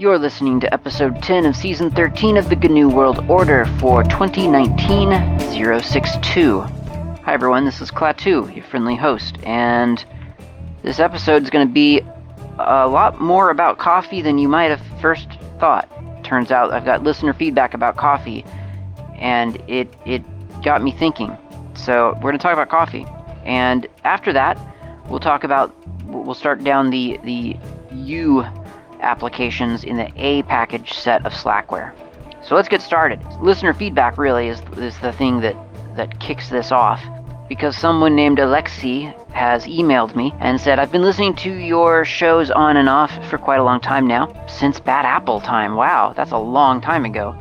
You're listening to episode 10 of season 13 of the GNU World Order for 2019 062. Hi everyone, this is Klaatu, your friendly host, and this episode is going to be a lot more about coffee than you might have first thought. Turns out I've got listener feedback about coffee, and it it got me thinking. So we're going to talk about coffee, and after that, we'll talk about we'll start down the the U applications in the A package set of Slackware. So let's get started. Listener feedback really is is the thing that that kicks this off because someone named Alexi has emailed me and said, I've been listening to your shows on and off for quite a long time now, since Bad Apple time. Wow, that's a long time ago.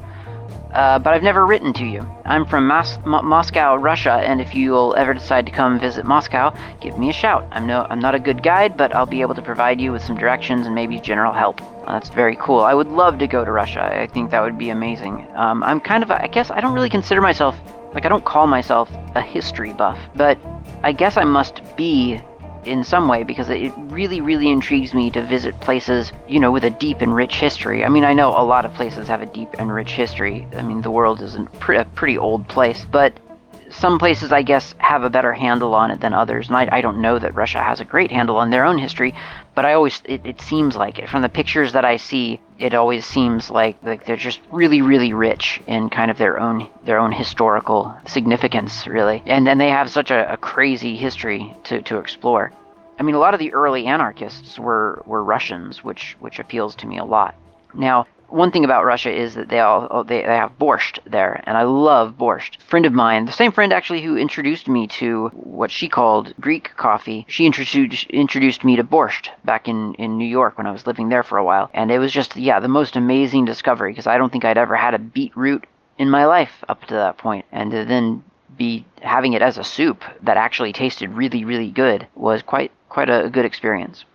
Uh, but I've never written to you. I'm from Mos- Mo- Moscow, Russia, and if you'll ever decide to come visit Moscow, give me a shout. I'm no, I'm not a good guide, but I'll be able to provide you with some directions and maybe general help. Uh, that's very cool. I would love to go to Russia. I think that would be amazing. Um, I'm kind of, a, I guess, I don't really consider myself like I don't call myself a history buff, but I guess I must be in some way because it really, really intrigues me to visit places, you know, with a deep and rich history. I mean, I know a lot of places have a deep and rich history. I mean, the world is a pretty old place, but some places, I guess, have a better handle on it than others. And I, I don't know that Russia has a great handle on their own history, but I always, it, it seems like it. From the pictures that I see, it always seems like, like they're just really, really rich in kind of their own, their own historical significance, really. And then they have such a, a crazy history to, to explore. I mean, a lot of the early anarchists were, were Russians, which, which appeals to me a lot. Now, one thing about Russia is that they all oh, they, they have borscht there, and I love borscht. A friend of mine, the same friend actually who introduced me to what she called Greek coffee, she introduced introduced me to borscht back in in New York when I was living there for a while, and it was just yeah the most amazing discovery because I don't think I'd ever had a beetroot in my life up to that point, and to then be having it as a soup that actually tasted really really good was quite quite a good experience.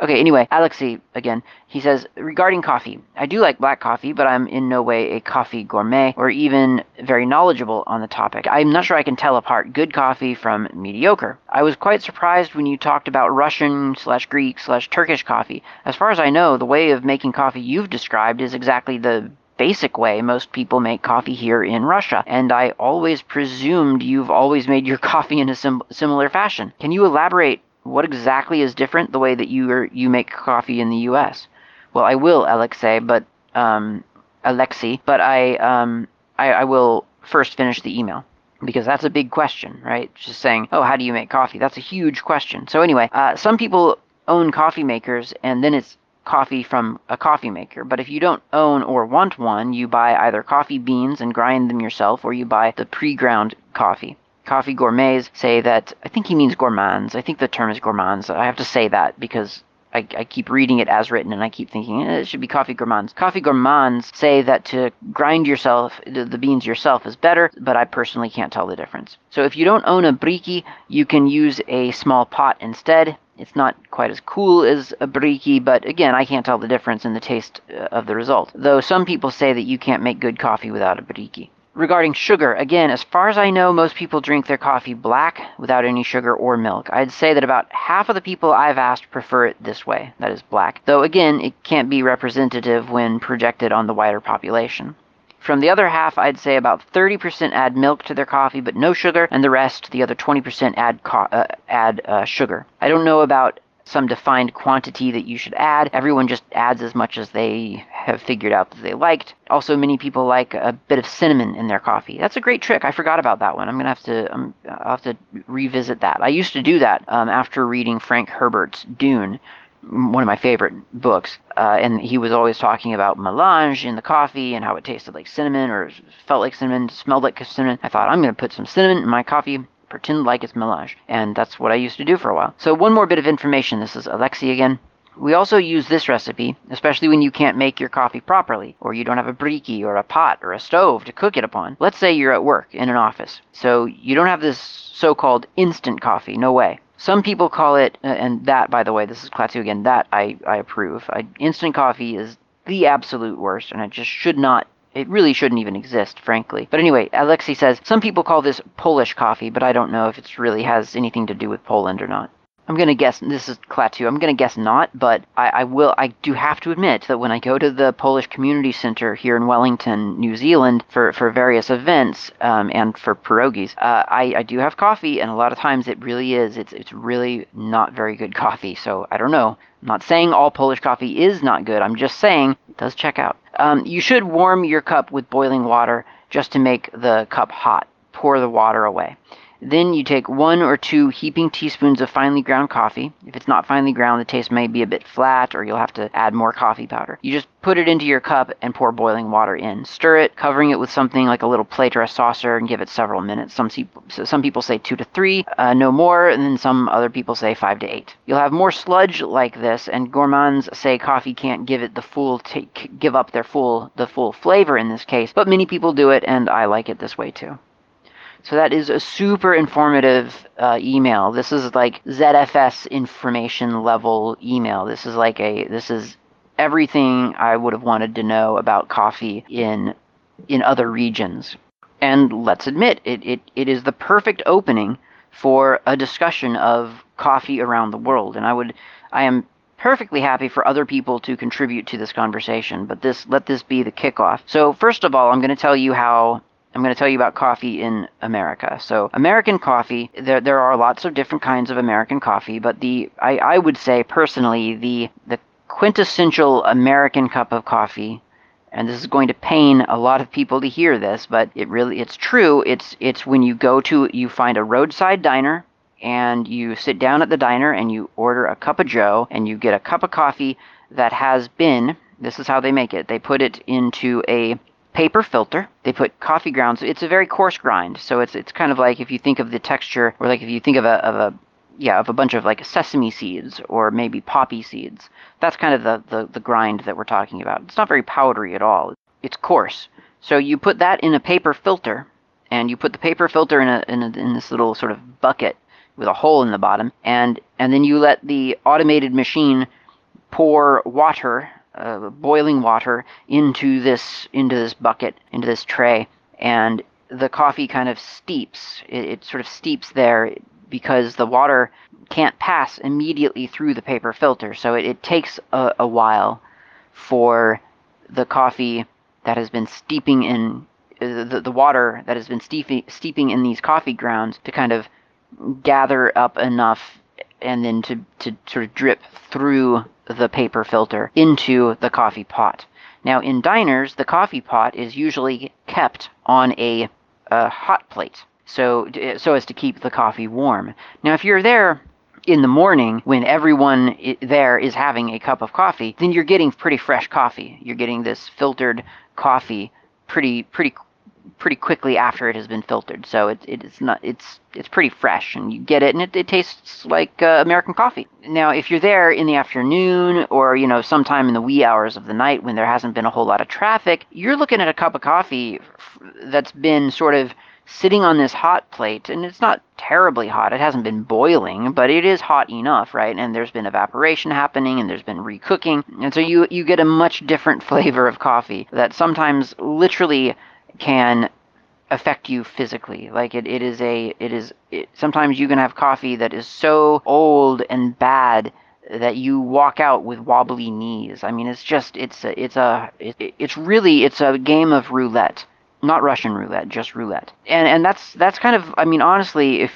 Okay, anyway, Alexei again. He says, regarding coffee, I do like black coffee, but I'm in no way a coffee gourmet or even very knowledgeable on the topic. I'm not sure I can tell apart good coffee from mediocre. I was quite surprised when you talked about Russian slash Greek slash Turkish coffee. As far as I know, the way of making coffee you've described is exactly the basic way most people make coffee here in Russia, and I always presumed you've always made your coffee in a sim- similar fashion. Can you elaborate what exactly is different the way that you are, you make coffee in the U.S.? Well, I will, Alexei, but um, Alexi, but I um, I, I will first finish the email because that's a big question, right? Just saying, oh, how do you make coffee? That's a huge question. So anyway, uh, some people own coffee makers, and then it's coffee from a coffee maker. But if you don't own or want one, you buy either coffee beans and grind them yourself, or you buy the pre-ground coffee coffee gourmets say that I think he means gourmands. I think the term is gourmands. I have to say that because I, I, keep reading it as written and I keep thinking eh, it should be coffee gourmands. Coffee gourmands say that to grind yourself the beans yourself is better, but I personally can't tell the difference. So if you don't own a briki, you can use a small pot instead. It's not quite as cool as a briki, but again, I can't tell the difference in the taste uh, of the result. Though some people say that you can't make good coffee without a briki. Regarding sugar, again, as far as I know, most people drink their coffee black without any sugar or milk. I'd say that about half of the people I've asked prefer it this way, that is black. Though again, it can't be representative when projected on the wider population. From the other half, I'd say about 30% add milk to their coffee, but no sugar, and the rest, the other 20%, add co- uh, add uh, sugar. I don't know about some defined quantity that you should add. Everyone just adds as much as they have figured out that they liked. Also, many people like a bit of cinnamon in their coffee. That's a great trick. I forgot about that one. I'm gonna have to I'll have to revisit that. I used to do that um, after reading Frank Herbert's Dune one of my favorite books, uh, and he was always talking about melange in the coffee and how it tasted like cinnamon or felt like cinnamon, smelled like cinnamon. I thought I'm going to put some cinnamon in my coffee, pretend like it's melange. And that's what I used to do for a while. So one more bit of information. This is Alexi again. We also use this recipe, especially when you can't make your coffee properly, or you don't have a briki or a pot or a stove to cook it upon. Let's say you're at work in an office, so you don't have this so-called instant coffee, no way. Some people call it, uh, and that, by the way, this is Klaatu again, that I, I approve. I, instant coffee is the absolute worst, and it just should not it really shouldn't even exist, frankly. But anyway, Alexi says some people call this Polish coffee, but I don't know if it really has anything to do with Poland or not. I'm gonna guess this is Klaatu. I'm gonna guess not, but I, I, will. I do have to admit that when I go to the Polish Community Center here in Wellington, New Zealand, for, for various events um, and for pierogies, uh, I, I do have coffee, and a lot of times it really is. It's it's really not very good coffee. So I don't know. I'm not saying all Polish coffee is not good. I'm just saying it does check out. Um, you should warm your cup with boiling water just to make the cup hot. Pour the water away. Then you take one or two heaping teaspoons of finely ground coffee. If it's not finely ground, the taste may be a bit flat or you'll have to add more coffee powder. You just put it into your cup and pour boiling water in. Stir it, covering it with something like a little plate or a saucer and give it several minutes. Some, some people say two to three, uh, no more, and then some other people say five to eight. You'll have more sludge like this, and gourmands say coffee can't give it the full, take, give up their full, the full flavor in this case, but many people do it, and I like it this way too. So that is a super informative uh, email. This is like ZFS information level email. This is like a this is everything I would have wanted to know about coffee in in other regions. And let's admit it, it, it is the perfect opening for a discussion of coffee around the world. And I would I am perfectly happy for other people to contribute to this conversation, but this let this be the kickoff. So first of all, I'm going to tell you how I'm going to tell you about coffee in America. So, American coffee, there, there are lots of different kinds of American coffee, but the I, I would say personally the the quintessential American cup of coffee and this is going to pain a lot of people to hear this, but it really it's true. It's it's when you go to you find a roadside diner and you sit down at the diner and you order a cup of joe and you get a cup of coffee that has been this is how they make it. They put it into a paper filter. They put coffee grounds. It's a very coarse grind, so it's it's kind of like if you think of the texture, or like if you think of a of a yeah of a bunch of like sesame seeds or maybe poppy seeds. That's kind of the the, the grind that we're talking about. It's not very powdery at all. It's coarse. So you put that in a paper filter, and you put the paper filter in a in, a, in this little sort of bucket with a hole in the bottom, and and then you let the automated machine pour water boiling water into this into this bucket into this tray, and the coffee kind of steeps. It, it sort of steeps there because the water can't pass immediately through the paper filter. So it, it takes a, a, while for the coffee that has been steeping in the, the water that has been steeping, steeping in these coffee grounds to kind of gather up enough and then to, to sort of drip through the paper filter into the coffee pot. Now, in diners, the coffee pot is usually kept on a, a hot plate, so so as to keep the coffee warm. Now, if you're there in the morning when everyone there is having a cup of coffee, then you're getting pretty fresh coffee. You're getting this filtered coffee pretty pretty pretty quickly after it has been filtered. So it, it's not it's it's pretty fresh, and you get it, and it, it tastes like uh, American coffee. Now, if you're there in the afternoon or you know sometime in the wee hours of the night when there hasn't been a whole lot of traffic, you're looking at a cup of coffee that's been sort of sitting on this hot plate, and it's not terribly hot. It hasn't been boiling, but it is hot enough, right? And there's been evaporation happening, and there's been recooking, and so you you get a much different flavor of coffee that sometimes literally can affect you physically. Like it, it is a it is it, sometimes you can have coffee that is so old and bad that you walk out with wobbly knees. I mean, it's just it's a, it's a it, it's really it's a game of roulette, not Russian roulette, just roulette. And and that's that's kind of I mean honestly, if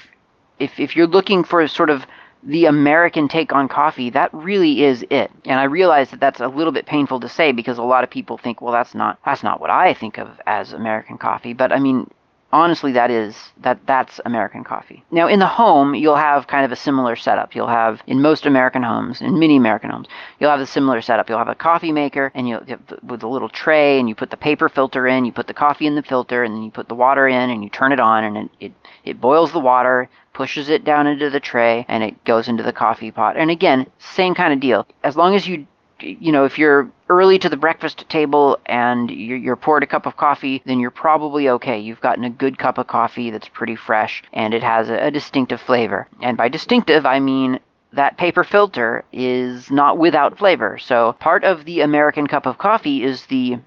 if if you're looking for a sort of the American take on coffee, that really is it. And I realize that that's a little bit painful to say because a lot of people think, well, that's not that's not what I think of as American coffee. But I mean, honestly that is that that's American coffee. Now in the home you'll have kind of a similar setup. You'll have in most American homes, in many American homes, you'll have a similar setup. You'll have a coffee maker and you'll have with a little tray and you put the paper filter in, you put the coffee in the filter and then you put the water in and you turn it on and it it, it boils the water, pushes it down into the tray, and it goes into the coffee pot. And again, same kind of deal. As long as you you know, if you're early to the breakfast table and you're, you're, poured a cup of coffee, then you're probably okay. You've gotten a good cup of coffee that's pretty fresh and it has a, a distinctive flavor. And by distinctive, I mean that paper filter is not without flavor. So part of the American cup of coffee is the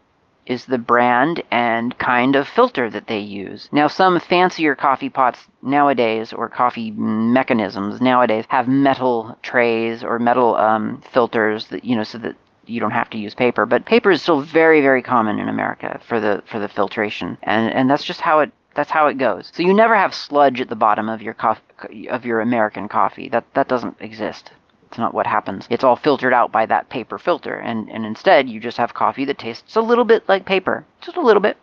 is the brand and kind of filter that they use. Now, some fancier coffee pots nowadays, or coffee mechanisms nowadays, have metal trays or metal um, filters that you know so that you don't have to use paper. But paper is still very, very common in America for the for the filtration, and and that's just how it that's how it goes. So you never have sludge at the bottom of your coffee, of your American coffee. That that doesn't exist. It's not what happens. It's all filtered out by that paper filter, and and instead you just have coffee that tastes a little bit like paper, just a little bit.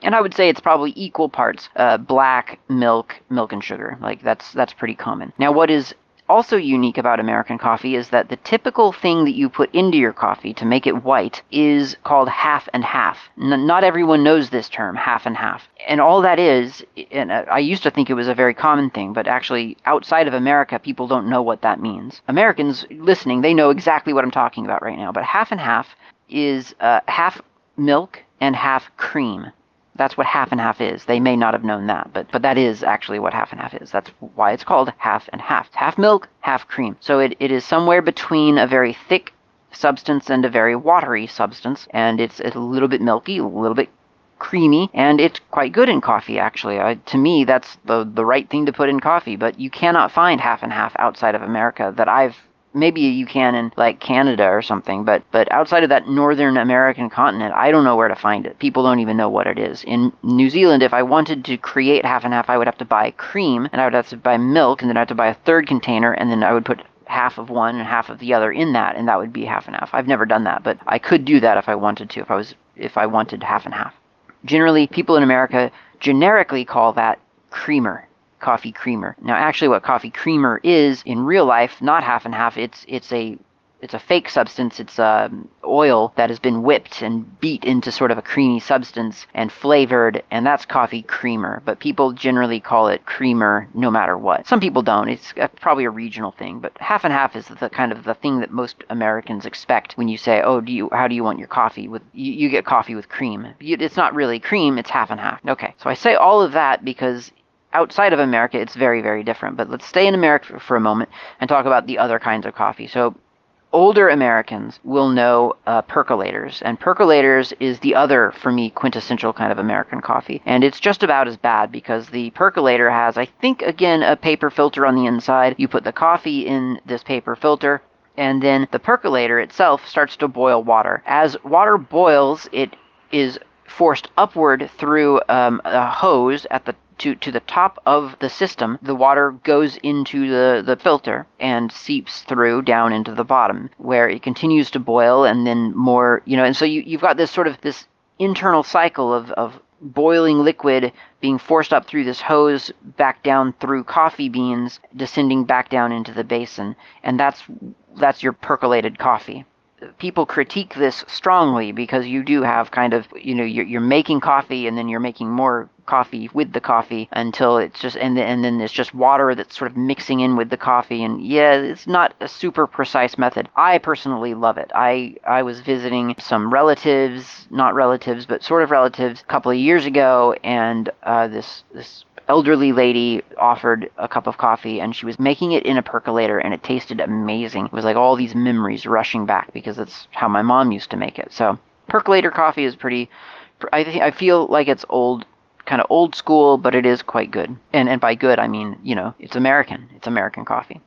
And I would say it's probably equal parts uh, black milk, milk and sugar. Like that's that's pretty common. Now, what is also unique about American coffee is that the typical thing that you put into your coffee to make it white is called half and half. N- not everyone knows this term, half and half. And all that is, and I used to think it was a very common thing, but actually outside of America, people don't know what that means. Americans listening, they know exactly what I'm talking about right now. But half and half is uh, half milk and half cream. That's what half and half is. They may not have known that, but but that is actually what half and half is. That's why it's called half and half. Half milk, half cream. So it, it is somewhere between a very thick substance and a very watery substance, and it's, a little bit milky, a little bit creamy, and it's quite good in coffee. Actually, I, to me, that's the the right thing to put in coffee. But you cannot find half and half outside of America that I've maybe you can in like Canada or something, but but outside of that northern American continent, I don't know where to find it. People don't even know what it is. In New Zealand, if I wanted to create half and half, I would have to buy cream, and I would have to buy milk, and then I would have to buy a third container, and then I would put half of one and half of the other in that, and that would be half and half. I've never done that, but I could do that if I wanted to, if I was if I wanted half and half. Generally, people in America generically call that creamer coffee creamer. Now, actually, what coffee creamer is in real life, not half and half. It's it's a it's a fake substance. It's um, oil that has been whipped and beat into sort of a creamy substance and flavored, and that's coffee creamer. But people generally call it creamer no matter what. Some people don't. It's probably a regional thing, but half and half is the kind of the thing that most Americans expect when you say, "Oh, do you how do you want your coffee with you, you get coffee with cream?" It's not really cream. It's half and half. Okay, so I say all of that because outside of America, it's very, very different. But let's stay in America for a moment and talk about the other kinds of coffee. So, older Americans will know uh, percolators, and percolators is the other, for me, quintessential kind of American coffee. And it's just about as bad because the percolator has, I think, again, a paper filter on the inside. You put the coffee in this paper filter. And then the percolator itself starts to boil water. As water boils, it is forced upward through um, a hose at the to, to the top of the system, the water goes into the, the filter and seeps through down into the bottom, where it continues to boil and then more, you know, and so you, you've got this sort of this internal cycle of, of boiling liquid being forced up through this hose back down through coffee beans descending back down into the basin. And that's that's your percolated coffee people critique this strongly because you do have kind of you know you're, you're making coffee and then you're making more coffee with the coffee until it's just and then, and then there's just water that's sort of mixing in with the coffee. And yeah it's not a super precise method. I personally love it. I i was visiting some relatives not relatives but sort of relatives a couple of years ago and uh, this this elderly lady offered a cup of coffee and she was making it in a percolator and it tasted amazing. It was like all these memories rushing back because that's how my mom used to make it. So percolator coffee is pretty I th- I feel like it's old kind of old school, but it is quite good. And and by good I mean, you know, it's American. It's American coffee.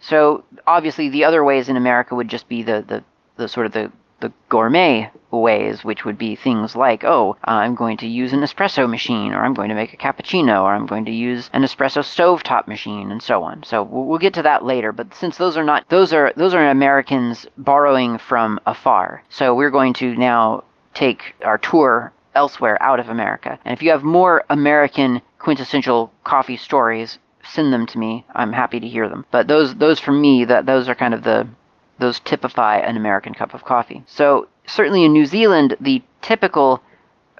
So obviously the other ways in America would just be the the, the sort of the the gourmet ways, which would be things like, oh, I'm going to use an espresso machine, or I'm going to make a cappuccino, or I'm going to use an espresso stovetop machine, and so on. So we'll get to that later. But since those are not those are those are Americans borrowing from afar, so we're going to now take our tour elsewhere out of America. And if you have more American quintessential coffee stories, send them to me. I'm happy to hear them. But those those for me that those are kind of the those typify an American cup of coffee. So certainly in New Zealand, the typical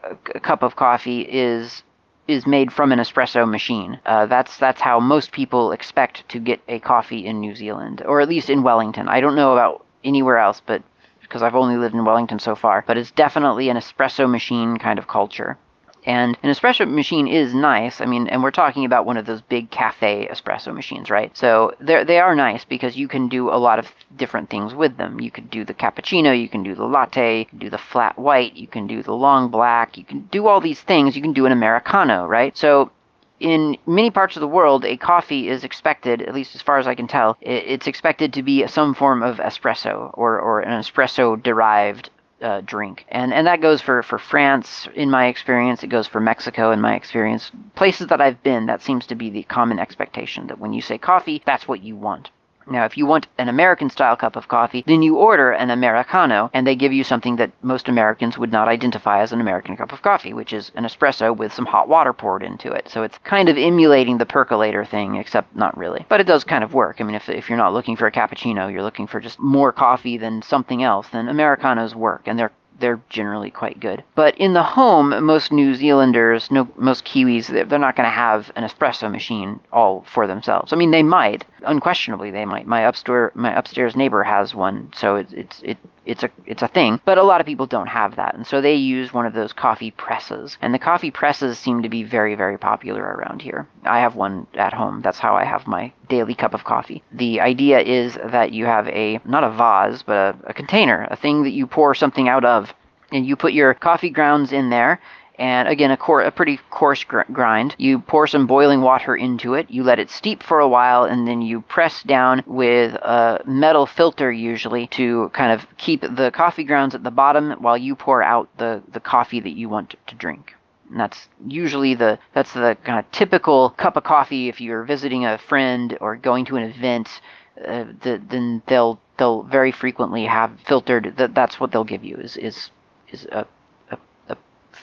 uh, cup of coffee is is made from an espresso machine. Uh, that's that's how most people expect to get a coffee in New Zealand, or at least in Wellington. I don't know about anywhere else, but because I've only lived in Wellington so far, but it's definitely an espresso machine kind of culture. And an espresso machine is nice. I mean, and we're talking about one of those big cafe espresso machines, right? So they are nice because you can do a lot of different things with them. You could do the cappuccino, you can do the latte, you can do the flat white, you can do the long black, you can do all these things. You can do an americano, right? So in many parts of the world, a coffee is expected, at least as far as I can tell, it's expected to be some form of espresso or, or an espresso derived uh, drink. And and that goes for, for France in my experience. It goes for Mexico in my experience. Places that I've been, that seems to be the common expectation that when you say coffee, that's what you want. Now, if you want an American style cup of coffee, then you order an Americano, and they give you something that most Americans would not identify as an American cup of coffee, which is an espresso with some hot water poured into it. So it's kind of emulating the percolator thing, except not really. But it does kind of work. I mean, if, if you're not looking for a cappuccino, you're looking for just more coffee than something else, then Americanos work, and they're they're generally quite good. But in the home, most New Zealanders, no, most Kiwis, they're not going to have an espresso machine all for themselves. I mean, they might, unquestionably, they might. My upstairs, my upstairs neighbor has one, so it's it's it it's a it's a thing. But a lot of people don't have that, and so they use one of those coffee presses. And the coffee presses seem to be very very popular around here. I have one at home. That's how I have my daily cup of coffee. The idea is that you have a not a vase, but a, a container, a thing that you pour something out of and you put your coffee grounds in there and again a, cor- a pretty coarse gr- grind. You pour some boiling water into it. You let it steep for a while, and then you press down with a metal filter usually to kind of keep the coffee grounds at the bottom while you pour out the the coffee that you want to drink. And that's usually the that's the kind of typical cup of coffee if you're visiting a friend or going to an event. Uh, the, then they'll they'll very frequently have filtered. That that's what they'll give you is is is a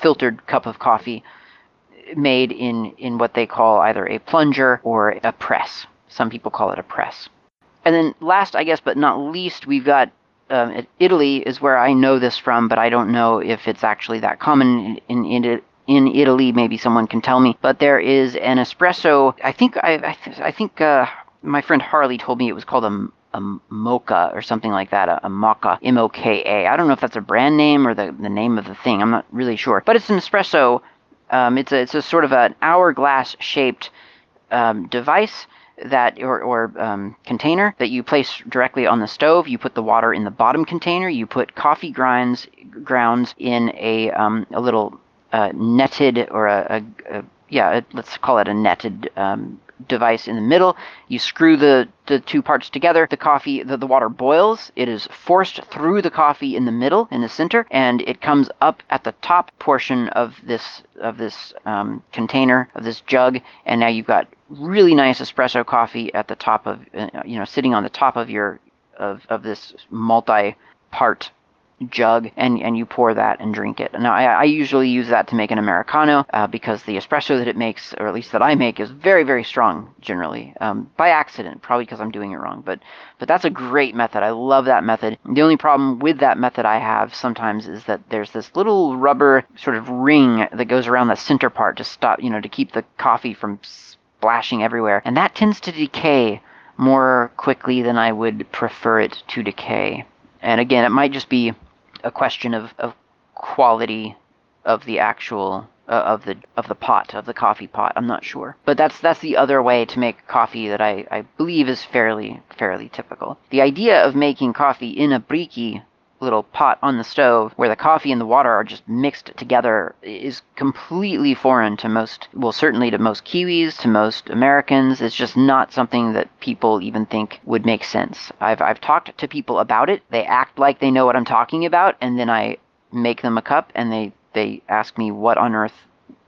filtered cup of coffee made in, in what they call either a plunger or a press. Some people call it a press. And then last, I guess, but not least, we've got um, Italy is where I know this from, but I don't know if it's actually that common in, in, in Italy. Maybe someone can tell me. But there is an espresso. I think I, I, th- I think uh, my friend Harley told me it was called a a moka or something like that, a, a moka, M-O-K-A. I don't know if that's a brand name or the, the name of the thing. I'm not really sure. But it's an espresso. Um, it's a it's a sort of an hourglass shaped um, device that or, or um, container that you place directly on the stove. You put the water in the bottom container. You put coffee grinds grounds in a um, a little uh, netted or a, a, a yeah, let's call it a netted um, device in the middle. You screw the, the two parts together. The coffee, the, the water boils. It is forced through the coffee in the middle, in the center, and it comes up at the top portion of this of this um, container of this jug. And now you've got really nice espresso coffee at the top of uh, you know sitting on the top of your of of this multi-part jug and, and you pour that and drink it. Now, I, I usually use that to make an Americano uh, because the espresso that it makes, or at least that I make, is very, very strong generally. Um, by accident, probably because I'm doing it wrong. But, but that's a great method. I love that method. The only problem with that method I have sometimes is that there's this little rubber sort of ring that goes around the center part to stop, you know, to keep the coffee from splashing everywhere. And that tends to decay more quickly than I would prefer it to decay. And again, it might just be a question of, of quality of the actual uh, of the of the pot of the coffee pot. I'm not sure, but that's that's the other way to make coffee that I, I believe is fairly fairly typical. The idea of making coffee in a briki little pot on the stove where the coffee and the water are just mixed together is completely foreign to most, well, certainly to most Kiwis, to most Americans. It's just not something that people even think would make sense. I've, I've talked to people about it. They act like they know what I'm talking about, and then I make them a cup and they, they ask me what on earth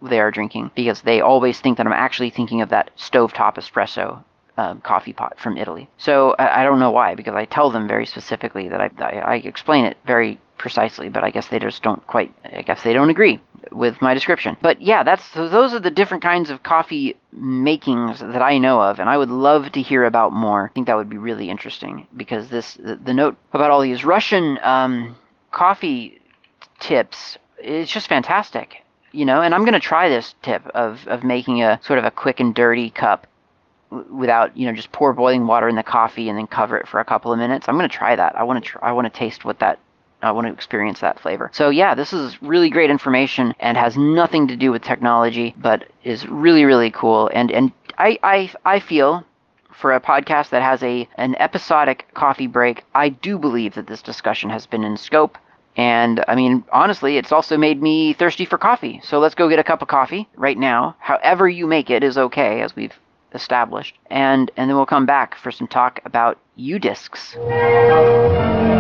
they are drinking because they always think that I'm actually thinking of that stovetop espresso um, coffee pot from Italy. So I, I, don't know why, because I tell them very specifically that I, I, I explain it very precisely, but I guess they just don't quite, I guess they don't agree with my description. But yeah, that's so those are the different kinds of coffee makings that I know of, and I would love to hear about more. I think that would be really interesting because this the, the note about all these Russian um, coffee tips is just fantastic. You know, and I'm going to try this tip of, of making a sort of a quick and dirty cup without you know just pour boiling water in the coffee and then cover it for a couple of minutes. I'm going to try that. I want to try, I want to taste what that I want to experience that flavor. So yeah, this is really great information and has nothing to do with technology, but is really really cool. And and I I I feel for a podcast that has a an episodic coffee break, I do believe that this discussion has been in scope. And I mean, honestly, it's also made me thirsty for coffee. So let's go get a cup of coffee right now. However you make it is okay, as we've established. And and then we'll come back for some talk about UDisks.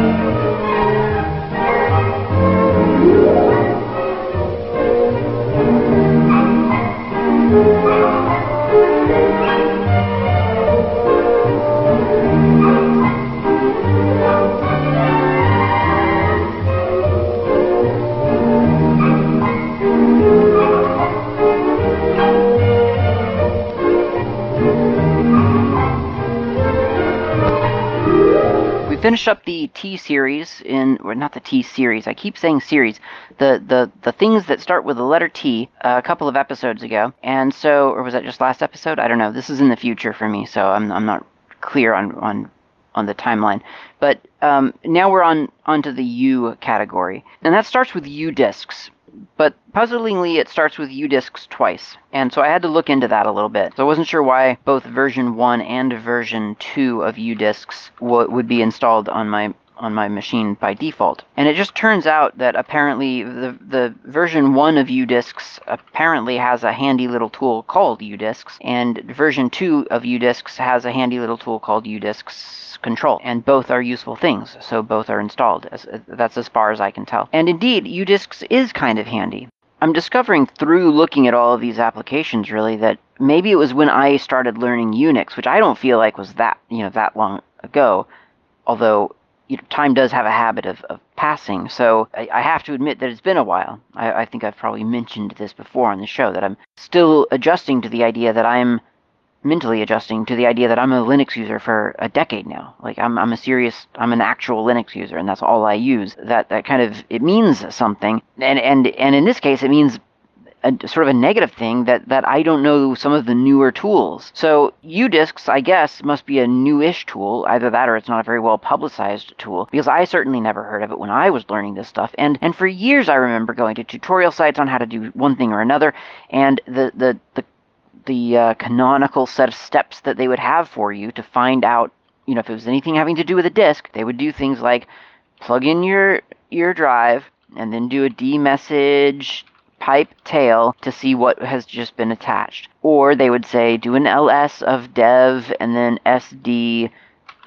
Finished up the T series in, or not the T series. I keep saying series. The the the things that start with the letter T uh, a couple of episodes ago, and so, or was that just last episode? I don't know. This is in the future for me, so I'm I'm not clear on on on the timeline. But um, now we're on onto the U category, and that starts with UDisks but puzzlingly, it starts with UDisks twice. And so I had to look into that a little bit. So I wasn't sure why both version 1 and version 2 of UDisks w- would be installed on my on my machine by default. And it just turns out that apparently the the version 1 of UDisks apparently has a handy little tool called UDisks and version 2 of UDisks has a handy little tool called UDisks control, and both are useful things, so both are installed. As, uh, that's as far as I can tell. And indeed, UDisks is kind of handy. I'm discovering through looking at all of these applications really that maybe it was when I started learning Unix, which I don't feel like was that you know that long ago, although you know, time does have a habit of, of passing. So I, I, have to admit that it's been a while. I, I think I've probably mentioned this before on the show that I'm still adjusting to the idea that I'm mentally adjusting to the idea that I'm a Linux user for a decade now. Like I'm I'm a serious I'm an actual Linux user and that's all I use. That that kind of it means something. And and and in this case it means a, sort of a negative thing that, that I don't know some of the newer tools. So UDisks, I guess, must be a newish tool. Either that or it's not a very well publicized tool because I certainly never heard of it when I was learning this stuff. And and for years I remember going to tutorial sites on how to do one thing or another, and the the the the uh, canonical set of steps that they would have for you to find out, you know, if it was anything having to do with a disk, they would do things like plug in your your drive and then do a d dmesg pipe tail to see what has just been attached. Or they would say do an ls of dev and then sd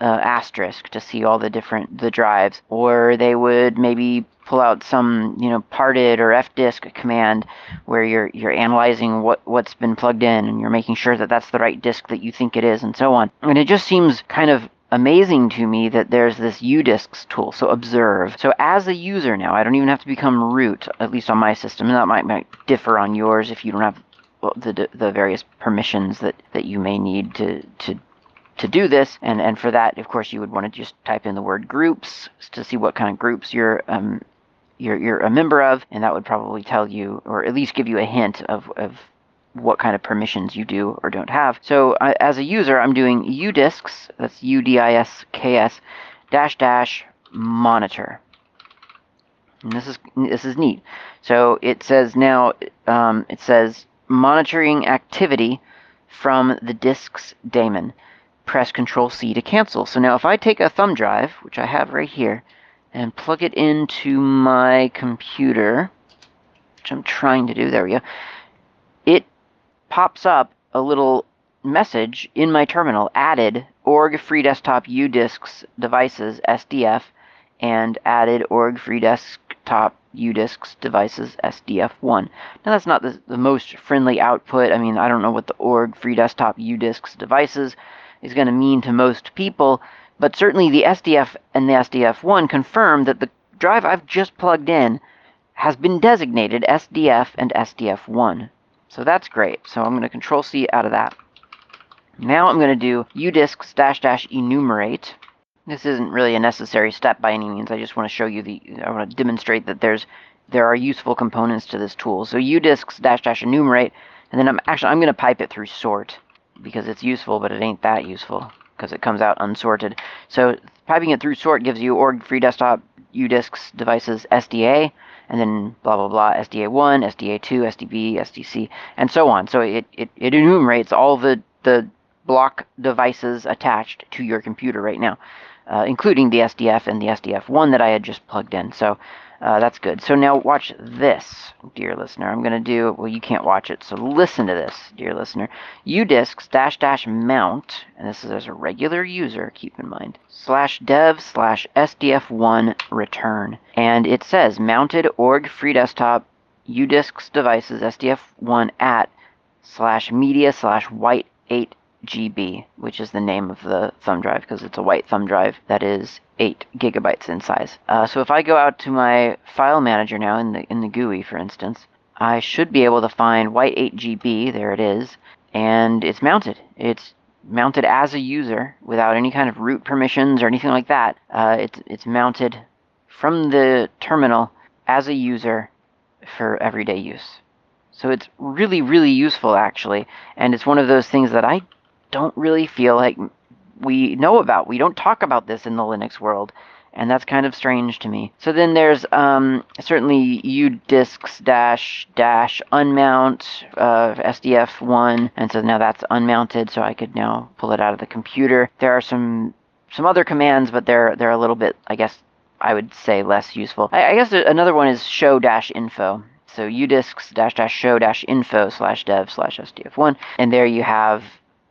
uh, asterisk to see all the different the drives. Or they would maybe pull out some you know parted or fdisk command where you're you're analyzing what what's been plugged in and you're making sure that that's the right disk that you think it is and so on. And it just seems kind of amazing to me that there's this udisks tool so observe. So as a user now i don't even have to become root at least on my system. And that might, might differ on yours if you don't have the, the various permissions that, that you may need to, to to do this. And and for that of course you would want to just type in the word groups to see what kind of groups you're um, you're, you're a member of, and that would probably tell you, or at least give you a hint of, of what kind of permissions you do or don't have. So uh, as a user, I'm doing udisks, that's U-D-I-S-K-S, dash dash monitor. And this is this is neat. So it says now um, it says monitoring activity from the disk's daemon. Press Control C to cancel. So now if I take a thumb drive, which I have right here, and plug it into my computer, which I'm trying to do. There we go. Pops up a little message in my terminal added org free desktop udisks devices SDF and added org free desktop udisks devices SDF1. Now that's not the, the most friendly output. I mean, I don't know what the org free desktop udisks devices is going to mean to most people, but certainly the SDF and the SDF1 confirm that the drive I've just plugged in has been designated SDF and SDF1. So that's great. So I'm going to control C out of that. Now I'm going to do udisks dash dash enumerate. This isn't really a necessary step by any means. I just want to show you the, I want to demonstrate that there's, there are useful components to this tool. So udisks dash dash enumerate, and then I'm actually, I'm going to pipe it through sort because it's useful, but it ain't that useful because it comes out unsorted. So piping it through sort gives you org free desktop UDisks devices SDA, and then blah blah blah SDA1, SDA2, SDB, SDC, and so on. So it, it, it enumerates all the the block devices attached to your computer right now, uh, including the SDF and the SDF1 that I had just plugged in. So uh, that's good. So now watch this, dear listener. I'm going to do, well, you can't watch it, so listen to this, dear listener. udisks dash dash mount, and this is as a regular user, keep in mind, slash dev slash sdf1 return. And it says mounted org free desktop udisks devices sdf1 at slash media slash white 8 GB, which is the name of the thumb drive because it's a white thumb drive that is 8 gigabytes in size. Uh, so if I go out to my file manager now in the in the GUI, for instance, I should be able to find white 8 GB. There it is, and it's mounted. It's mounted as a user without any kind of root permissions or anything like that. Uh, it's it's mounted from the terminal as a user for everyday use. So it's really, really useful actually, and it's one of those things that I don't really feel like we know about. We don't talk about this in the Linux world, and that's kind of strange to me. So then there's um, certainly udisks dash dash unmount uh, SDF1, and so now that's unmounted, so I could now pull it out of the computer. There are some some other commands, but they're they're a little bit, I guess, I would say less useful. I, I guess another one is show dash info. So udisks dash dash show dash info slash dev slash SDF1, and there you have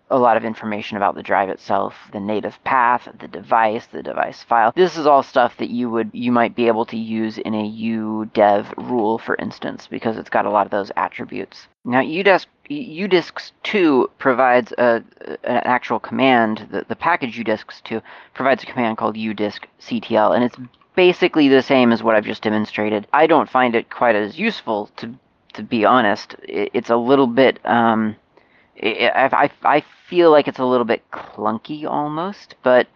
a lot of information about the drive itself, the native path, the device, the device file. This is all stuff that you would you might be able to use in a udev rule, for instance, because it's got a lot of those attributes. Now, udesk, udisks 2 provides a, an actual command. The, the package udisks 2 provides a command called udisctl, and it's basically the same as what I've just demonstrated. I don't find it quite as useful, to to be honest. It, it's a little bit. Um, I, I, I feel like it's a little bit clunky almost, but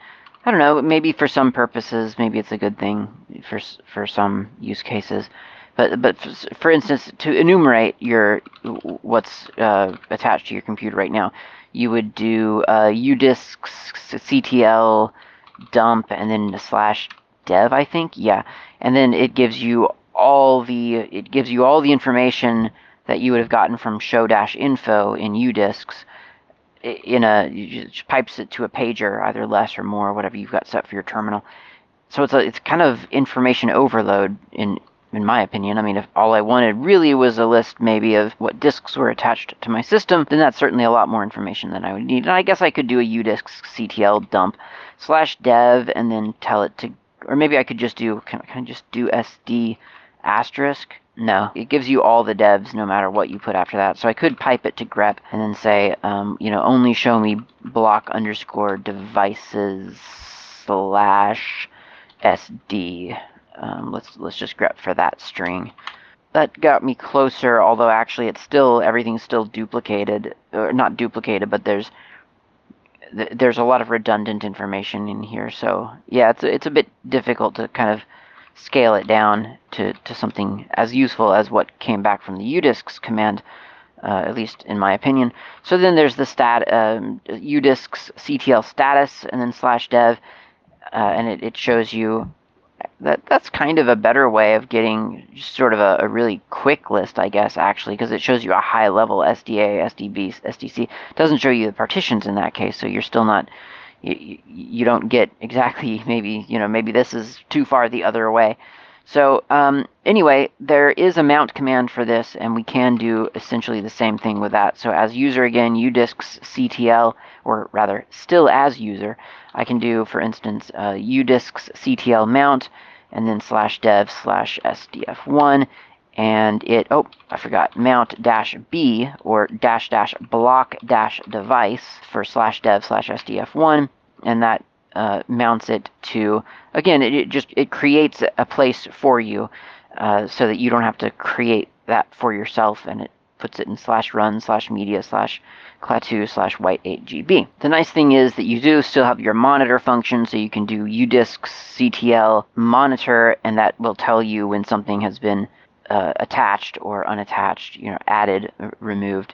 I don't know. Maybe for some purposes, maybe it's a good thing for for some use cases. But but for instance, to enumerate your what's uh, attached to your computer right now, you would do uh, udisks ctl dump and then slash dev, I think. Yeah, and then it gives you all the it gives you all the information that you would have gotten from show-info in udisks in a pipes it to a pager, either less or more, whatever you've got set for your terminal. So it's a it's kind of information overload in in my opinion. I mean, if all I wanted really was a list maybe of what disks were attached to my system, then that's certainly a lot more information than I would need. And I guess I could do a udisks ctl dump slash dev and then tell it to, or maybe I could just do, can, can I just do sd asterisk no, it gives you all the devs no matter what you put after that. So I could pipe it to grep and then say, um, you know, only show me block underscore devices slash sd. Um, let's let's just grep for that string. That got me closer, although actually it's still everything's still duplicated, or not duplicated, but there's there's a lot of redundant information in here. So yeah, it's it's a bit difficult to kind of scale it down to, to something as useful as what came back from the udisks command, uh, at least in my opinion. So then there's the stat um, udisks ctl status and then slash dev, uh, and it, it shows you that that's kind of a better way of getting sort of a, a really quick list, I guess, actually, because it shows you a high level SDA, SDB, SDC. It doesn't show you the partitions in that case, so you're still not you, you don't get exactly maybe you know maybe this is too far the other way. So um, anyway there is a mount command for this and we can do essentially the same thing with that. So as user again udisks ctl or rather still as user I can do for instance uh, udisks ctl mount and then slash dev slash sdf1 and it, oh, I forgot, mount dash B or dash dash block dash device for slash dev slash SDF1, and that uh, mounts it to, again, it, it, just, it creates a place for you uh, so that you don't have to create that for yourself, and it puts it in slash run slash media slash cla2 slash white 8gb. The nice thing is that you do still have your monitor function, so you can do udisks ctl monitor, and that will tell you when something has been uh, attached or unattached, you know, added, removed.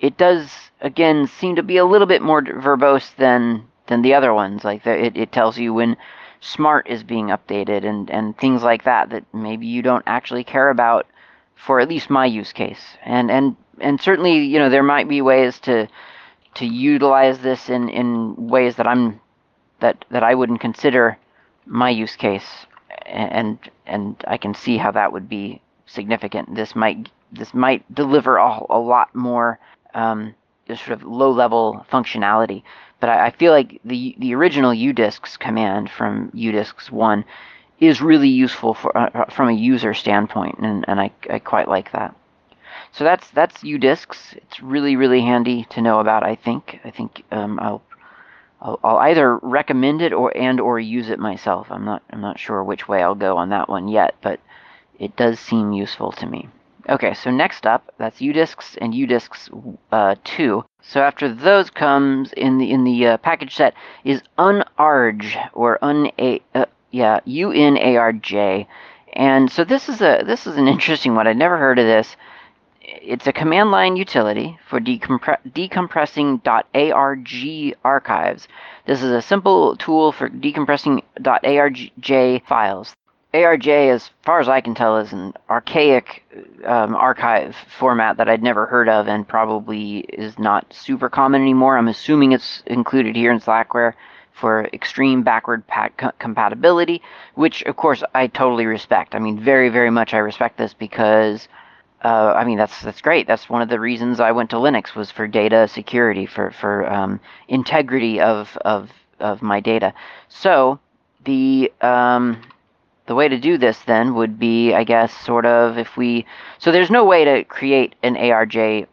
It does again seem to be a little bit more verbose than than the other ones. Like the, it, it tells you when smart is being updated and, and things like that that maybe you don't actually care about for at least my use case. And and and certainly, you know, there might be ways to to utilize this in, in ways that I'm that that I wouldn't consider my use case and and I can see how that would be significant. This might this might deliver a, a lot more um, sort of low level functionality. But I, I, feel like the the original udisks command from udisks one is really useful for uh, uh, from a user standpoint, and, and I, I quite like that. So that's that's udisks. It's really really handy to know about. I think I think um, I'll, I'll, I'll either recommend it or and or use it myself. I'm not I'm not sure which way I'll go on that one yet, but it does seem useful to me. Okay, so next up, that's udisks and udisks uh, 2. So after those comes in the in the uh, package set is unarj or un uh, yeah unarj, and so this is a this is an interesting one. I'd never heard of this. It's a command line utility for decompre- decompressing .arj archives. This is a simple tool for decompressing .arj files. ARJ, as far as I can tell, is an archaic um, archive format that I'd never heard of and probably is not super common anymore. I'm assuming it's included here in Slackware for extreme backward compatibility, which of course I totally respect. I mean, very, very much I respect this because, uh, I mean, that's that's great. That's one of the reasons I went to Linux was for data security, for for um, integrity of of of my data. So the um, the way to do this then would be, I guess, sort of if we. So there's no way to create an ARJ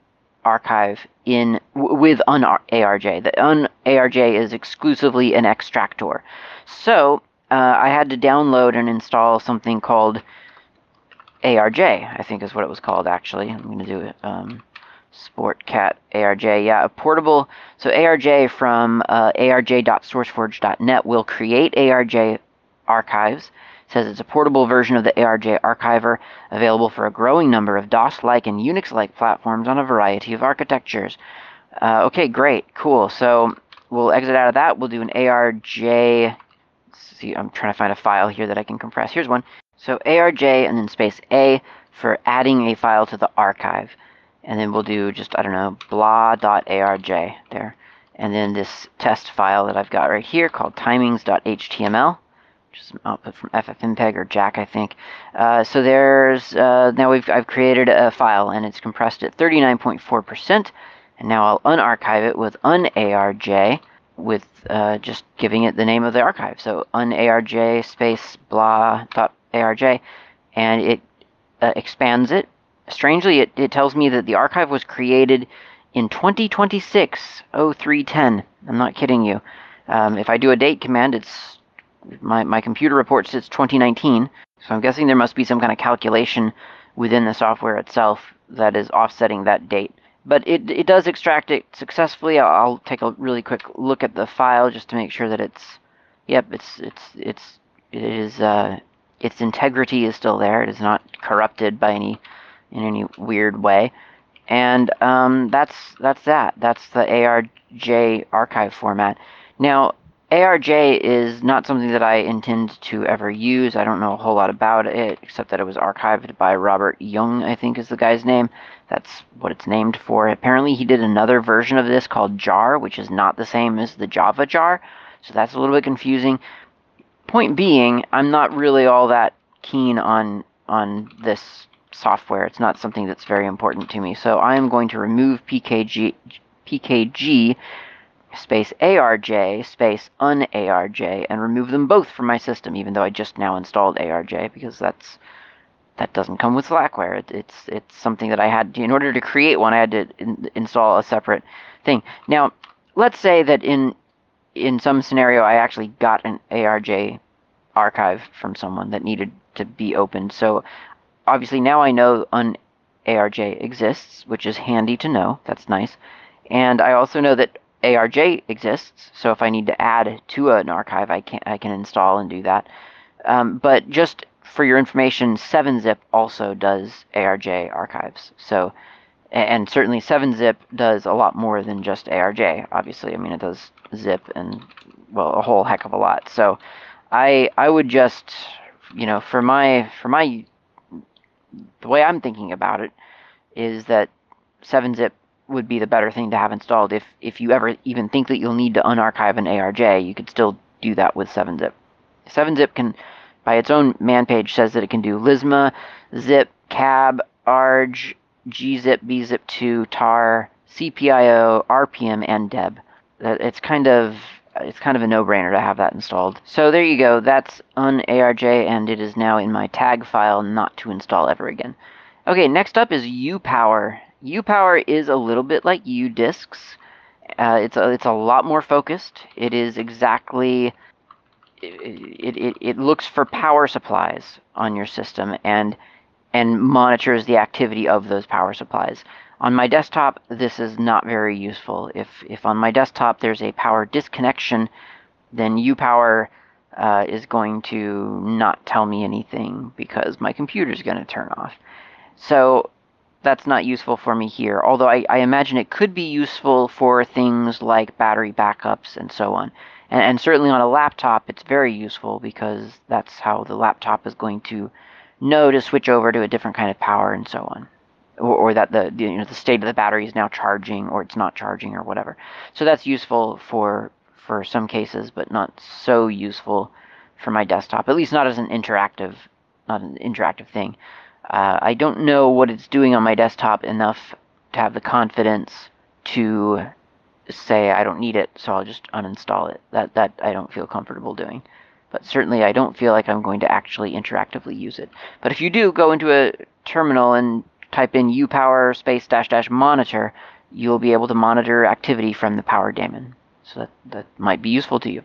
archive in with un-ARJ. The un-ARJ is exclusively an extractor. So uh, I had to download and install something called ARJ. I think is what it was called actually. I'm going to do it. Um, Sportcat ARJ, yeah, a portable. So ARJ from uh, arj.sourceforge.net will create ARJ archives says it's a portable version of the ARJ Archiver, available for a growing number of DOS-like and Unix-like platforms on a variety of architectures. Uh, okay, great, cool. So we'll exit out of that. We'll do an ARJ. see, I'm trying to find a file here that I can compress. Here's one. So ARJ and then space A for adding a file to the archive. And then we'll do just, I don't know, blah.arj there. And then this test file that I've got right here called timings.html is output from FFmpeg or Jack, I think. Uh, so there's uh, now we've I've created a file and it's compressed at 39.4%. And now I'll unarchive it with unarj with uh, just giving it the name of the archive. So unarj space blah dot arj, and it uh, expands it. Strangely, it, it tells me that the archive was created in 2026 0310. I'm not kidding you. Um, if I do a date command, it's my, my computer reports it's 2019, so I'm guessing there must be some kind of calculation within the software itself that is offsetting that date. But it, it does extract it successfully. I'll, take a really quick look at the file just to make sure that it's, yep, it's it's it's it is uh, its integrity is still there. It is not corrupted by any in any weird way. And um, that's that's that. That's the ARJ archive format. Now, ARJ is not something that I intend to ever use. I don't know a whole lot about it, except that it was archived by Robert Young, I think is the guy's name. That's what it's named for. Apparently, he did another version of this called jar, which is not the same as the Java jar, so that's a little bit confusing. Point being, I'm not really all that keen on on this software. It's not something that's very important to me. So I am going to remove PKG PKG space ARJ space unARJ and remove them both from my system, even though I just now installed ARJ because that's that doesn't come with Slackware. It, it's it's something that I had to, in order to create one, I had to in, install a separate thing. Now, let's say that in in some scenario I actually got an ARJ archive from someone that needed to be opened. So obviously now I know un ARJ exists, which is handy to know. That's nice. And I also know that ARJ exists, so if I need to add to an archive, I can I can install and do that. Um, but just for your information, 7-zip also does ARJ archives. So, and certainly 7-zip does a lot more than just ARJ. Obviously, I mean it does zip and well a whole heck of a lot. So, I I would just, you know, for my for my the way I'm thinking about it is that 7-zip would be the better thing to have installed. If if you ever even think that you'll need to unarchive an ARJ, you could still do that with 7-zip. 7-zip can, by its own man page, says that it can do LZMA, zip, cab, arj, gzip, bzip2, tar, CPIO, RPM, and deb. It's kind of it's kind of a no-brainer to have that installed. So there you go. That's unarj, and it is now in my tag file not to install ever again. Okay, next up is uPower. uPower is a little bit like udisks. Uh, it's a, it's a lot more focused. It is exactly it, it, it looks for power supplies on your system and and monitors the activity of those power supplies. On my desktop, this is not very useful. If, if on my desktop there's a power disconnection, then uPower uh, is going to not tell me anything because my computer is going to turn off. So that's not useful for me here, although I, I, imagine it could be useful for things like battery backups and so on. And, and certainly on a laptop, it's very useful because that's how the laptop is going to know to switch over to a different kind of power and so on or, or that the, you know the state of the battery is now charging or it's not charging or whatever. So that's useful for for some cases, but not so useful for my desktop. At least not as an interactive not an interactive thing. Uh, I don't know what it's doing on my desktop enough to have the confidence to say I don't need it, so I'll just uninstall it. That that I don't feel comfortable doing. But certainly I don't feel like I'm going to actually interactively use it. But if you do go into a terminal and type in upower space dash dash monitor, you'll be able to monitor activity from the power daemon. So that, that might be useful to you.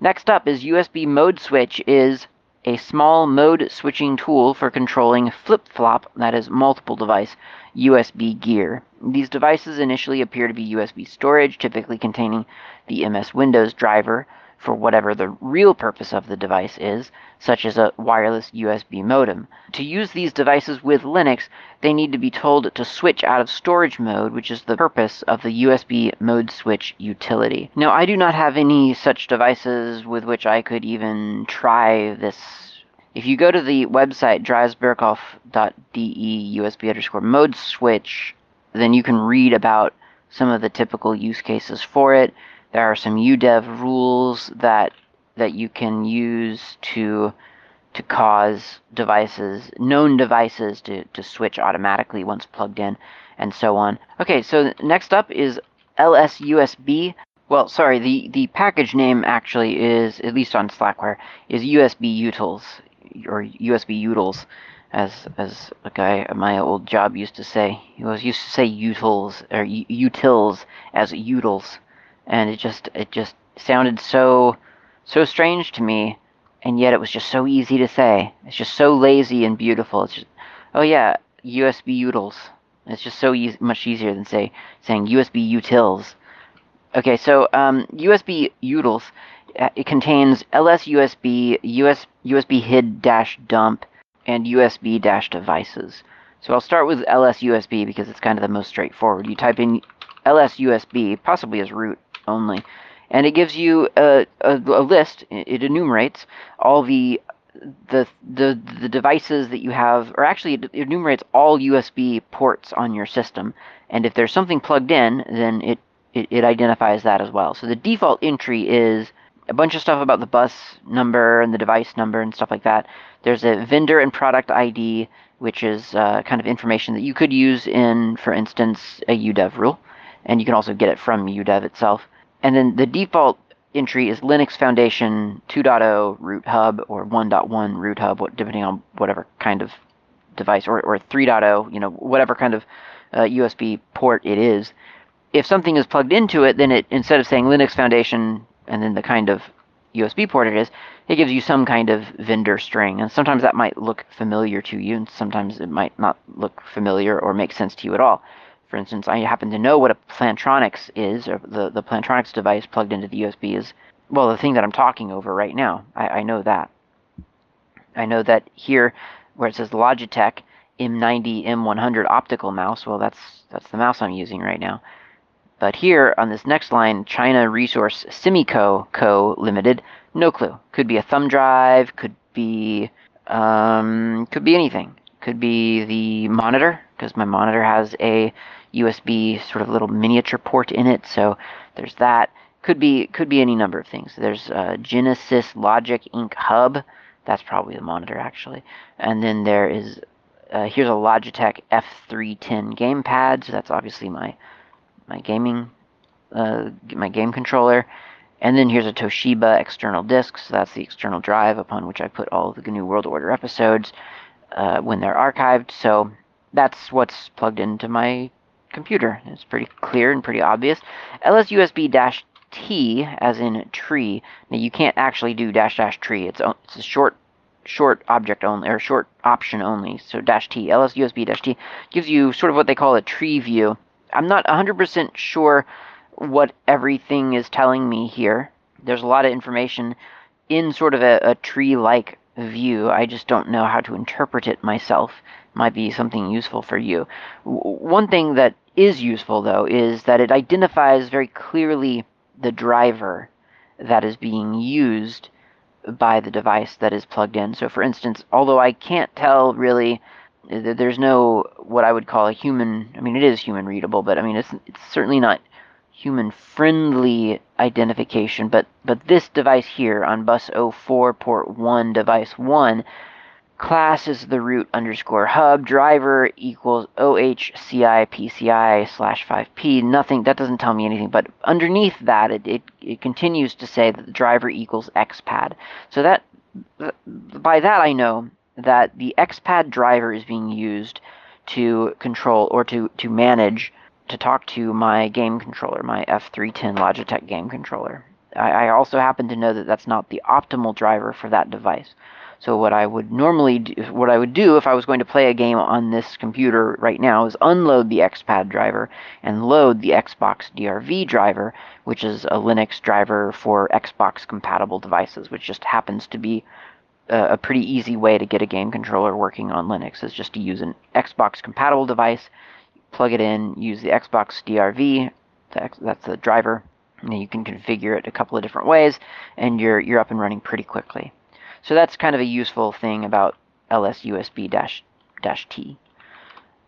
Next up is USB mode switch is a small mode switching tool for controlling flip-flop, that is multiple device, USB gear. These devices initially appear to be USB storage, typically containing the MS Windows driver, for whatever the real purpose of the device is, such as a wireless USB modem. To use these devices with Linux, they need to be told to switch out of storage mode, which is the purpose of the USB mode switch utility. Now, I do not have any such devices with which I could even try this. If you go to the website draisberghof.de USB underscore mode switch, then you can read about some of the typical use cases for it. There are some UDEV rules that that you can use to to cause devices, known devices, to, to switch automatically once plugged in, and so on. Okay, so next up is LSUSB. Well, sorry, the, the package name actually is, at least on Slackware, is USB utils, or USB utils, as as a guy at my old job used to say. He was used to say utils, or utils as utils and it just it just sounded so so strange to me and yet it was just so easy to say. It's just so lazy and beautiful. It's just oh yeah usb utils. It's just so much easier than say saying usb utils. Okay so um, usb utils uh, it contains lsusb US, usb hid dash dump and usb dash devices. So i'll start with lsusb because it's kind of the most straightforward. You type in lsusb possibly as root only. And it gives you a, a, a list, it enumerates all the the the the devices that you have, or actually it enumerates all USB ports on your system. And if there's something plugged in, then it, it, it identifies that as well. So the default entry is a bunch of stuff about the bus number and the device number and stuff like that. There's a vendor and product ID, which is uh, kind of information that you could use in, for instance, a UDEV rule. And you can also get it from UDEV itself. And then the default entry is Linux Foundation 2.0 root hub or 1.1 root hub, depending on whatever kind of device, or, or 3.0, you know, whatever kind of uh, USB port it is. If something is plugged into it, then it instead of saying Linux Foundation and then the kind of USB port it is, it gives you some kind of vendor string. And sometimes that might look familiar to you, and sometimes it might not look familiar or make sense to you at all. For instance, I happen to know what a Plantronics is, or the, the Plantronics device plugged into the USB is, well, the thing that I'm talking over right now. I, I know that. I know that here, where it says Logitech M90 M100 optical mouse, well, that's, that's the mouse I'm using right now. But here on this next line, China Resource Semico Co. Limited, No clue. Could be a thumb drive. Could be um, could be anything. Could be the monitor because my monitor has a USB sort of little miniature port in it. So there's that. Could be could be any number of things. There's uh, Genesis Logic Inc. Hub. That's probably the monitor actually. And then there is uh, here's a Logitech F310 gamepad. So that's obviously my my gaming uh, my game controller. And then here's a Toshiba external disk, so that's the external drive upon which I put all the GNU World Order episodes uh, when they're archived. So that's what's plugged into my computer. It's pretty clear and pretty obvious. LSUSB-T, as in tree. Now you can't actually do dash dash tree. It's it's a short short object only or short option only. So dash T, LSUSB dash T gives you sort of what they call a tree view. I'm not 100% sure what everything is telling me here. There's a lot of information in sort of a, a tree like view. I just don't know how to interpret it myself. Might be something useful for you. W- one thing that is useful, though, is that it identifies very clearly the driver that is being used by the device that is plugged in. So, for instance, although I can't tell really, there's no what I would call a human. I mean, it is human readable, but I mean, it's it's certainly not human friendly identification, but, but this device here on bus 04 port 1 device 1 class is the root underscore hub driver equals OHCI PCI slash 5P. Nothing, that doesn't tell me anything, but underneath that, it, it, it continues to say that the driver equals XPAD. So that, by that I know that the XPAD driver is being used to control or to, to manage to talk to my game controller, my F310 Logitech game controller. I, I, also happen to know that that's not the optimal driver for that device. So what I would normally do, what I would do if I was going to play a game on this computer right now is unload the XPad driver and load the Xbox DRV driver, which is a Linux driver for Xbox compatible devices, which just happens to be a, a pretty easy way to get a game controller working on Linux is just to use an Xbox compatible device plug it in, use the Xbox DRV, that's the driver, and you can configure it a couple of different ways, and you're, you're up and running pretty quickly. So that's kind of a useful thing about LSUSB-T.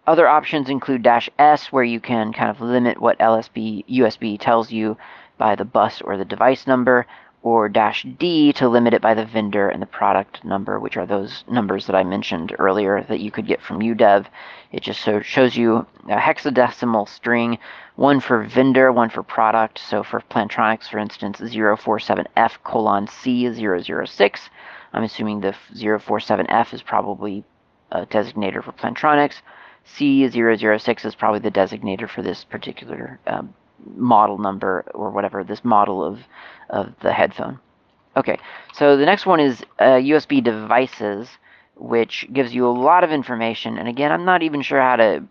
Other options include dash S, where you can kind of limit what LSB USB tells you by the bus or the device number, or dash D to limit it by the vendor and the product number, which are those numbers that I mentioned earlier that you could get from UDEV. It just so shows you a hexadecimal string, one for vendor, one for product. So for Plantronics, for instance, 047F colon C006. I'm assuming the 047F is probably a designator for Plantronics. C006 is probably the designator for this particular um, model number or whatever, this model of, of the headphone. Okay, so the next one is uh, USB devices, which gives you a lot of information. And again, I'm not even sure how to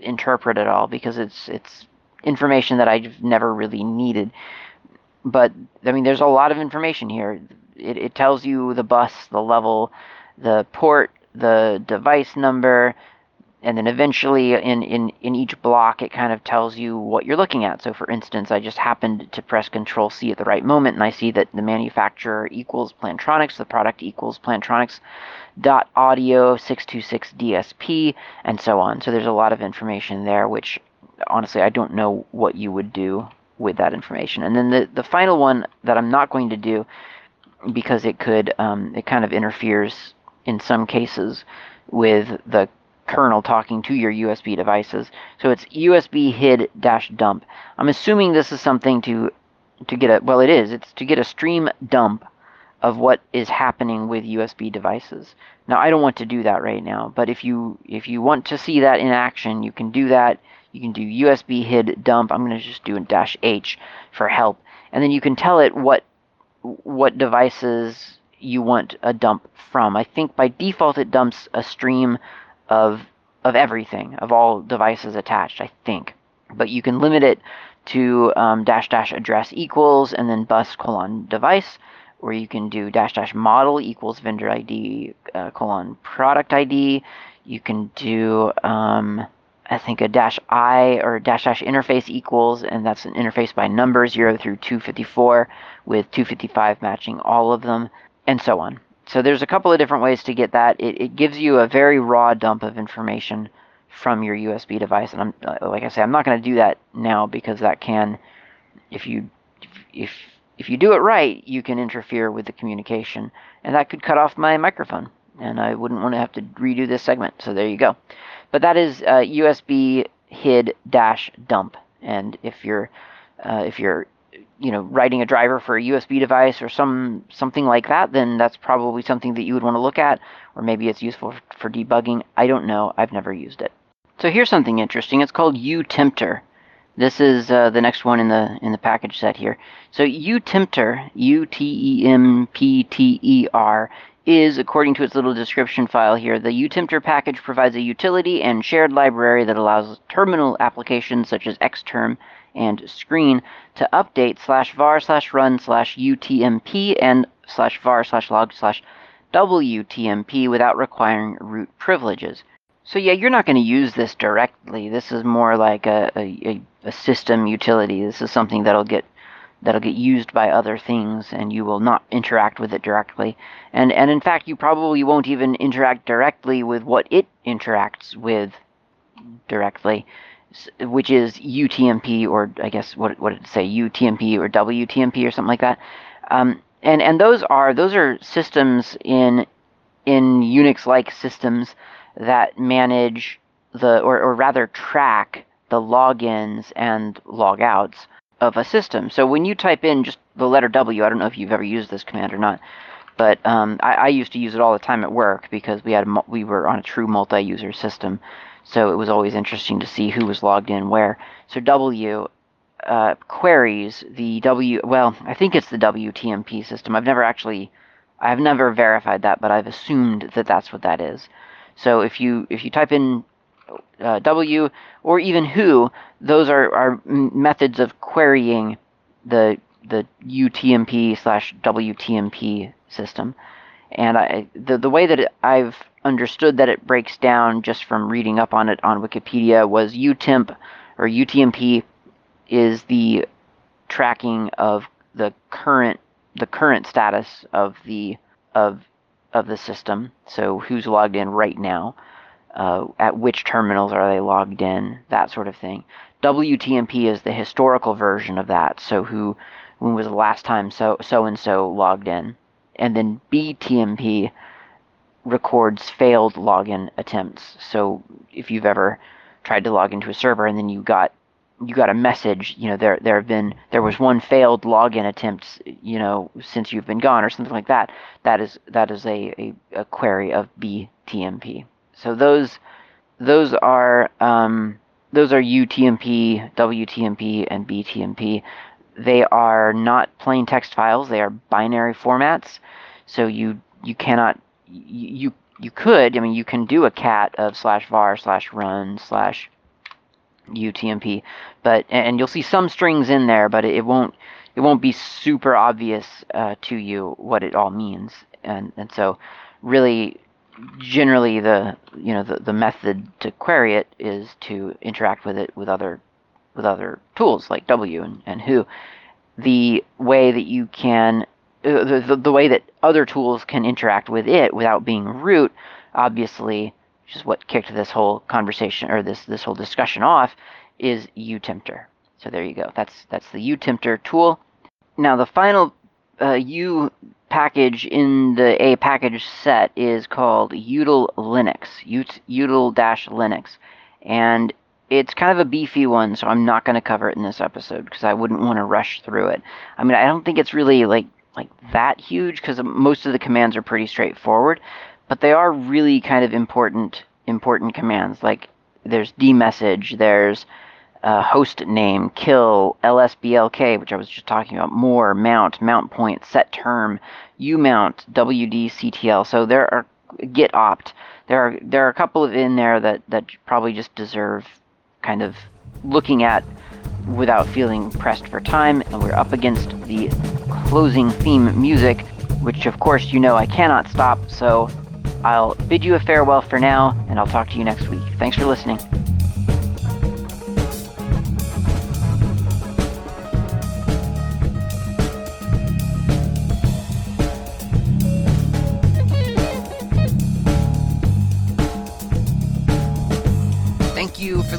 interpret it all because it's it's information that I've never really needed. But I mean, there's a lot of information here. It, it tells you the bus, the level, the port, the device number, and then eventually in, in, in each block it kind of tells you what you're looking at. So for instance, I just happened to press Control C at the right moment and I see that the manufacturer equals Plantronics, the product equals Plantronics dot audio 626 DSP and so on. So there's a lot of information there which honestly I don't know what you would do with that information. And then the, the final one that I'm not going to do because it could um, it kind of interferes in some cases with the kernel talking to your USB devices. So it's USB hid dash dump. I'm assuming this is something to to get a well it is. It's to get a stream dump of what is happening with USB devices. Now I don't want to do that right now, but if you if you want to see that in action, you can do that. You can do USB hid dump. I'm going to just do a dash H for help. And then you can tell it what what devices you want a dump from. I think by default it dumps a stream of of everything, of all devices attached, I think. But you can limit it to um, dash dash address equals and then bus colon device, or you can do dash dash model equals vendor ID uh, colon product ID. You can do um, I think a dash I or dash dash interface equals, and that's an interface by number 0 through 254, with 255 matching all of them, and so on. So there's a couple of different ways to get that. It, it gives you a very raw dump of information from your USB device, and I'm uh, like I say, I'm not going to do that now because that can, if you if if you do it right, you can interfere with the communication, and that could cut off my microphone, and I wouldn't want to have to redo this segment. So there you go. But that is uh, USB HID dash dump, and if you're uh, if you're you know writing a driver for a USB device or some something like that, then that's probably something that you would want to look at, or maybe it's useful for debugging. I don't know. I've never used it. So here's something interesting. It's called UTempter. This is uh, the next one in the in the package set here. So UTempter, U-T-E-M-P-T-E-R, is, according to its little description file here, the UTempter package provides a utility and shared library that allows terminal applications such as Xterm and Screen to update slash var slash run slash UTMP and slash var slash log slash WTMP without requiring root privileges. So yeah, you're not going to use this directly. This is more like a, a, a, system utility. This is something that'll get that'll get used by other things, and you will not interact with it directly. And and in fact, you probably won't even interact directly with what it interacts with directly, which is UTMP or I guess what what did it say UTMP or WTMP or something like that. Um, and and those are those are systems in in Unix-like systems that manage the, or, or rather track the logins and logouts of a system. So when you type in just the letter W, I don't know if you've ever used this command or not, but um, I, I, used to use it all the time at work because we had we were on a true multi-user system, so it was always interesting to see who was logged in where. So W uh, queries the W. Well, I think it's the WTMP system. I've never actually, I've never verified that, but I've assumed that that's what that is. So if you if you type in uh, W or even who, those are, are methods of querying the the UTMP slash WTMP system. And I, the the way that it, I've understood that it breaks down just from reading up on it on Wikipedia was UTemp or UTMP is the tracking of the current the current status of the of of the system. So who's logged in right now, uh, at which terminals are they logged in, that sort of thing. WTMP is the historical version of that. So who, when was the last time so so and so logged in, and then BTMP records failed login attempts. So if you've ever tried to log into a server and then you got you got a message, you know, there there have been there was one failed login attempt, you know, since you've been gone or something like that. That is that is a, a, a query of BTMP. So those those are um, those are UTMP, WTMP, and BTMP. They are not plain text files. They are binary formats. So you you cannot you you could I mean you can do a cat of slash var slash run slash UTMP, but and you'll see some strings in there, but it won't it won't be super obvious uh, to you what it all means, and and so really generally the you know the, the method to query it is to interact with it with other with other tools like W and, and Who. The way that you can uh, the, the, the way that other tools can interact with it without being root obviously which is what kicked this whole conversation or this this whole discussion off, is UTempter. So there you go. That's that's the UTempter tool. Now the final uh, U package in the A package set is called util Linux, util-linux, and it's kind of a beefy one, so I'm not going to cover it in this episode because I wouldn't want to rush through it. I mean, I don't think it's really like like that huge because most of the commands are pretty straightforward, but they are really kind of important important commands. Like there's dmesg, there's uh, host name, kill, lsblk, which I was just talking about, more, mount, mount point, set term, umount, wdctl. So there are getopt. There are there are a couple of in there that that probably just deserve kind of looking at without feeling pressed for time. And we're up against the closing theme music, which of course you know I cannot stop. So I'll bid you a farewell for now, and I'll talk to you next week. Thanks for listening.